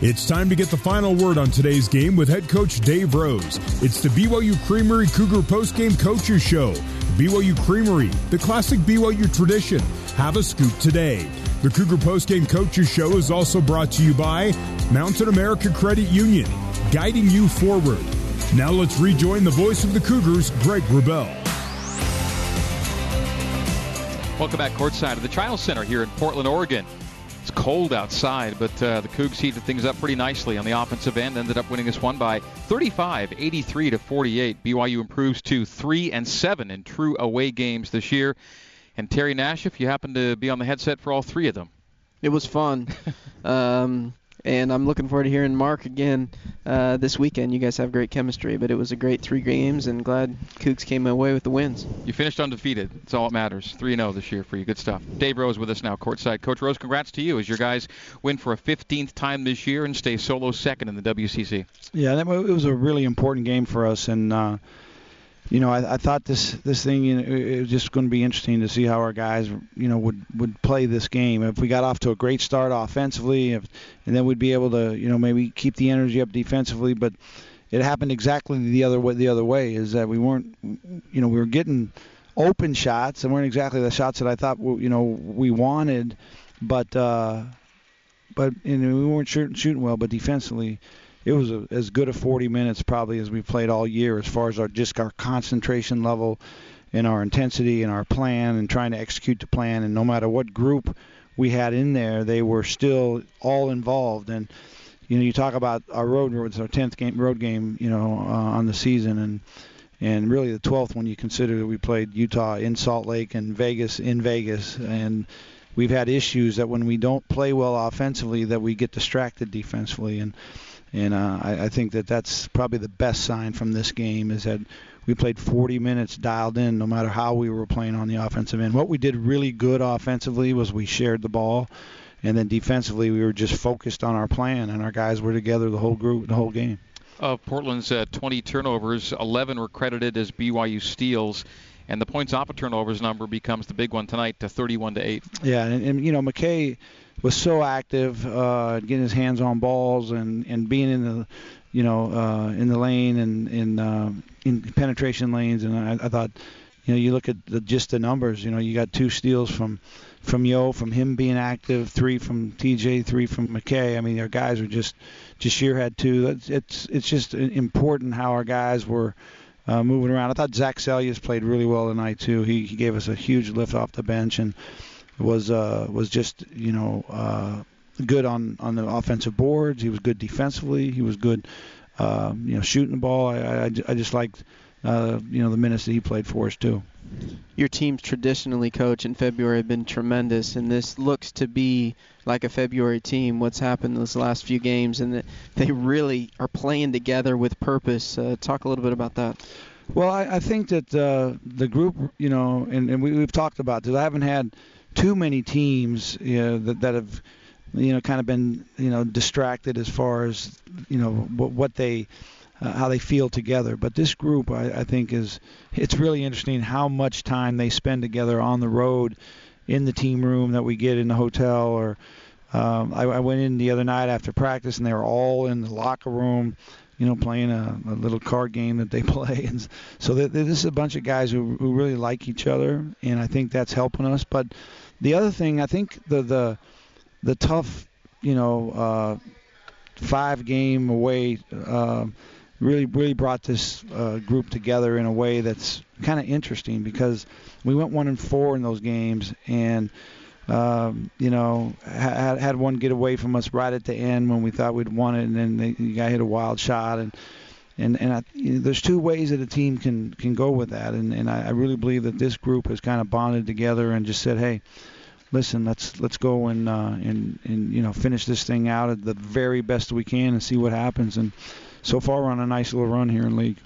It's time to get the final word on today's game with head coach Dave Rose. It's the BYU Creamery Cougar postgame coaches show. BYU Creamery, the classic BYU tradition. Have a scoop today. The Cougar postgame coaches show is also brought to you by Mountain America Credit Union, guiding you forward. Now let's rejoin the voice of the Cougars, Greg Wrubell. Welcome back courtside of the Chiles Center here in Portland, Oregon. It's cold outside, but uh, the Cougs heated things up pretty nicely on the offensive end. Ended up winning this one by 35, 83 to 48. BYU improves to three and seven in true away games this year. And Terry Nash, if you happen to be on the headset for all three of them, it was fun. um, and I'm looking forward to hearing Mark again uh, this weekend. You guys have great chemistry, but it was a great three games, and glad Cougs came away with the wins. You finished undefeated. That's all that matters. 3 0 this year for you. Good stuff. Dave Rose with us now, courtside. Coach Rose, congrats to you as your guys win for a 15th time this year and stay solo second in the WCC. Yeah, that, it was a really important game for us, and. Uh, you know, I, I thought this this thing you know, it was just going to be interesting to see how our guys, you know, would would play this game. If we got off to a great start offensively, if, and then we'd be able to, you know, maybe keep the energy up defensively. But it happened exactly the other way. The other way is that we weren't, you know, we were getting open shots and weren't exactly the shots that I thought, you know, we wanted. But uh, but you know, we weren't shooting, shooting well. But defensively it was a, as good a 40 minutes probably as we played all year as far as our just our concentration level and our intensity and our plan and trying to execute the plan. And no matter what group we had in there, they were still all involved. And you know, you talk about our road it's our 10th game road game, you know, uh, on the season and and really the 12th when you consider that we played Utah in Salt Lake and Vegas in Vegas and we've had issues that when we don't play well offensively that we get distracted defensively and and uh, I, I think that that's probably the best sign from this game is that we played 40 minutes dialed in no matter how we were playing on the offensive end. What we did really good offensively was we shared the ball, and then defensively we were just focused on our plan, and our guys were together the whole group, the whole game. Of Portland's uh, 20 turnovers, 11 were credited as BYU steals and the points off of turnovers number becomes the big one tonight to 31 to 8. Yeah, and, and you know McKay was so active, uh, getting his hands on balls and and being in the, you know, uh, in the lane and in uh, in penetration lanes, and I, I thought, you know, you look at the, just the numbers. You know, you got two steals from from Yo, from him being active, three from TJ, three from McKay. I mean, our guys were just just had two. It's it's it's just important how our guys were. Uh, moving around, I thought Zach Seljaas played really well tonight too. He, he gave us a huge lift off the bench, and was uh, was just you know uh, good on on the offensive boards. He was good defensively. He was good, uh, you know, shooting the ball. I I, I just liked uh, you know the minutes that he played for us too. Your teams traditionally, coach, in February have been tremendous, and this looks to be like a February team. What's happened those last few games, and they really are playing together with purpose. Uh, talk a little bit about that. Well, I, I think that uh, the group, you know, and, and we, we've talked about this. I haven't had too many teams you know, that, that have you know kind of been you know distracted as far as you know what, what they uh, how they feel together. But this group, I, I think, is it's really interesting how much time they spend together on the road, in the team room that we get in the hotel. Or um, I, I went in the other night after practice, and they were all in the locker room you know, playing a, a little card game that they play. And so th- this is a bunch of guys who, who really like each other, and I think that's helping us. But the other thing, I think the the the tough, you know, uh, five game away uh, really really brought this uh, group together in a way that's kind of interesting because we went one and four in those games and um, you know, had, had one get away from us right at the end when we thought we'd won it, and then the, the guy hit a wild shot, and and and I, you know, there's two ways that a team can can go with that, and and I, I really believe that this group has kind of bonded together and just said, hey, listen, let's let's go and uh, and and you know finish this thing out at the very best we can and see what happens, and so far we're on a nice little run here in league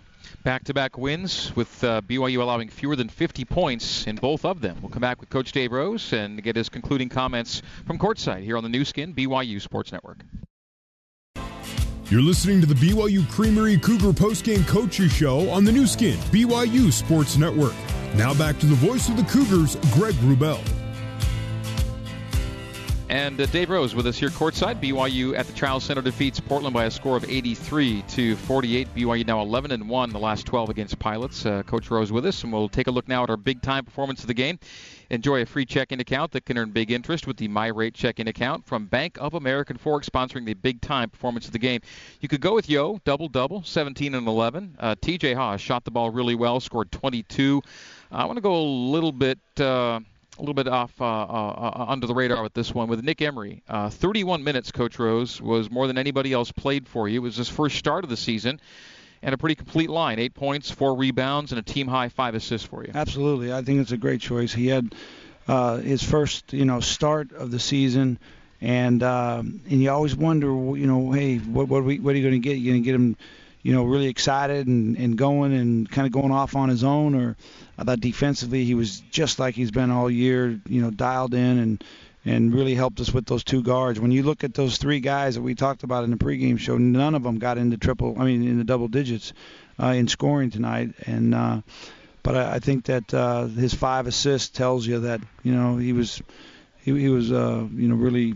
back-to-back wins with uh, BYU allowing fewer than 50 points in both of them. We'll come back with Coach Dave Rose and get his concluding comments from courtside here on the Nu Skin BYU Sports Network. You're listening to the BYU Creamery Cougar postgame coaches show on the Nu Skin BYU Sports Network. Now back to the voice of the Cougars, Greg Wrubell. And uh, Dave Rose with us here courtside. BYU at the Chiles Center defeats Portland by a score of 83 to 48. BYU now 11 and 1 the last 12 against Pilots. Uh, Coach Rose with us, and we'll take a look now at our big time performance of the game. Enjoy a free checking account that can earn big interest with the My Rate checking account from Bank of American Fork, sponsoring the big time performance of the game. You could go with Yo, double double, 17 and 11. Uh, TJ Haws shot the ball really well, scored 22. I want to go a little bit. Uh, little bit off uh, uh, uh, under the radar with this one with Nick Emery. Uh, 31 minutes, Coach Rose, was more than anybody else played for you. It was his first start of the season and a pretty complete line. Eight points, four rebounds, and a team high five assists for you. Absolutely, I think it's a great choice. He had uh, his first, you know, start of the season, and um, and you always wonder, you know, hey, what what are, we, what are you going to get? You going to get him, you know, really excited and, and going and kind of going off on his own, or I thought defensively he was just like he's been all year, you know, dialed in and and really helped us with those two guards. When you look at those three guys that we talked about in the pregame show, none of them got into triple. I mean, in the double digits uh, in scoring tonight. And uh, but I, I think that uh, his five assists tells you that you know he was he, he was uh, you know really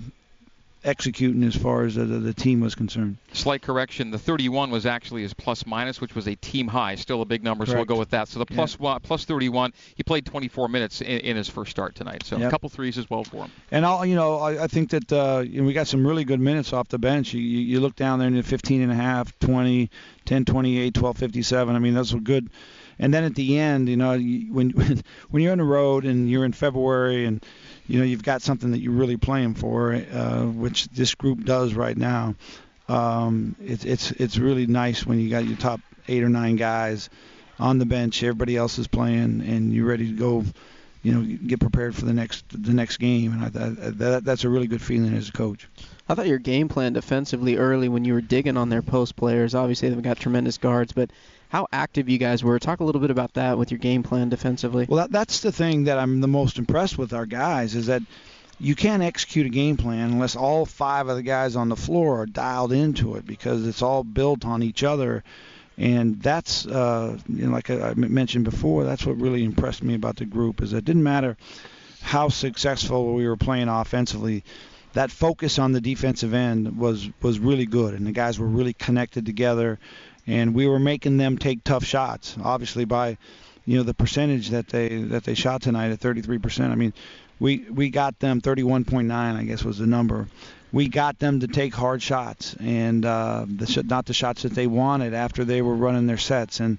executing as far as the, the, team was concerned. Slight correction: the 31 was actually his plus minus, which was a team high. Still a big number, Correct. so we'll go with that. So the plus yeah. one, plus 31, he played 24 minutes in, in his first start tonight. So yep. a couple threes as well for him. And I'll, you know, I, I think that uh, you know, we got some really good minutes off the bench. You, you, you look down there in the 15 and a half, 20, 10, 28, 12, 57. I mean, those were good. And then at the end, you know, when when you're on the road and you're in February and you know you've got something that you're really playing for, uh, which this group does right now. Um, it's it's it's really nice when you got your top eight or nine guys on the bench, everybody else is playing, and you're ready to go. You know, get prepared for the next the next game, and I, that that's a really good feeling as a coach. I thought your game plan defensively early when you were digging on their post players. Obviously, they've got tremendous guards, but how active you guys were. Talk a little bit about that with your game plan defensively. Well, that, that's the thing that I'm the most impressed with our guys is that you can't execute a game plan unless all five of the guys on the floor are dialed into it because it's all built on each other. And that's, uh, you know, like I mentioned before, that's what really impressed me about the group is it didn't matter how successful we were playing offensively. That focus on the defensive end was was really good, and the guys were really connected together and we were making them take tough shots. Obviously, by you know the percentage that they that they shot tonight at 33%. I mean, we we got them 31.9, I guess was the number. We got them to take hard shots and uh, the sh- not the shots that they wanted after they were running their sets and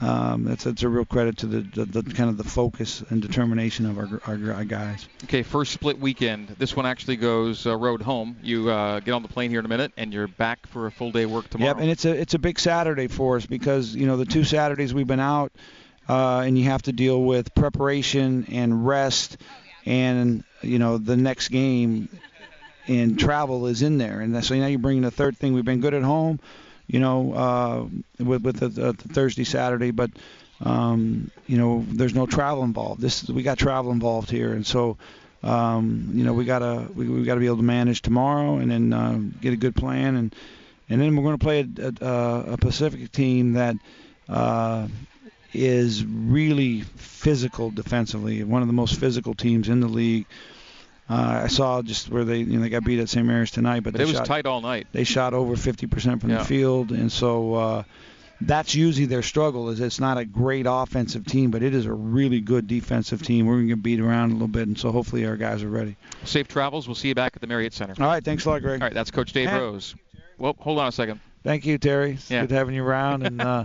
um, that's that's a real credit to the, the, the, kind of the focus and determination of our, our, our, guys. Okay, first split weekend. This one actually goes uh, road home. You uh, get on the plane here in a minute, and you're back for a full day work tomorrow. Yep, and it's a it's a big Saturday for us because you know the two Saturdays we've been out, uh, and you have to deal with preparation and rest, and you know the next game, and travel is in there, and so now you're bringing the third thing. We've been good at home you know, uh, with, with the, the Thursday, Saturday, but um, you know, there's no travel involved. This we got travel involved here, and so um, you know, we gotta we, we gotta be able to manage tomorrow, and then uh, get a good plan, and and then we're going to play a, a, a Pacific team that uh, is really physical defensively, one of the most physical teams in the league. Uh, I saw just where they you know they got beat at St. Mary's tonight, but, but it was shot, tight all night. They shot over 50% from yeah. the field, and so uh, that's usually their struggle. Is it's not a great offensive team, but it is a really good defensive team. We're going to get beat around a little bit, and so hopefully our guys are ready. Safe travels. We'll see you back at the Marriott Center. All right, thanks a lot, Greg. All right, that's Coach Dave and Rose. Well, hold on a second. Thank you, Terry. It's yeah. good having you around, and. Uh,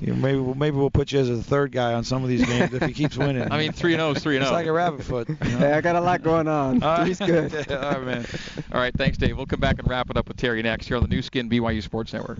You know, maybe maybe we'll put you as a third guy on some of these games if he keeps winning. I mean, three and zero oh is three and zero. It's oh. like a rabbit foot. You know? Hey, I got a lot going on. He's good. All right, man. All right, thanks, Dave. We'll come back and wrap it up with Terry next here on the Nu Skin BYU Sports Network.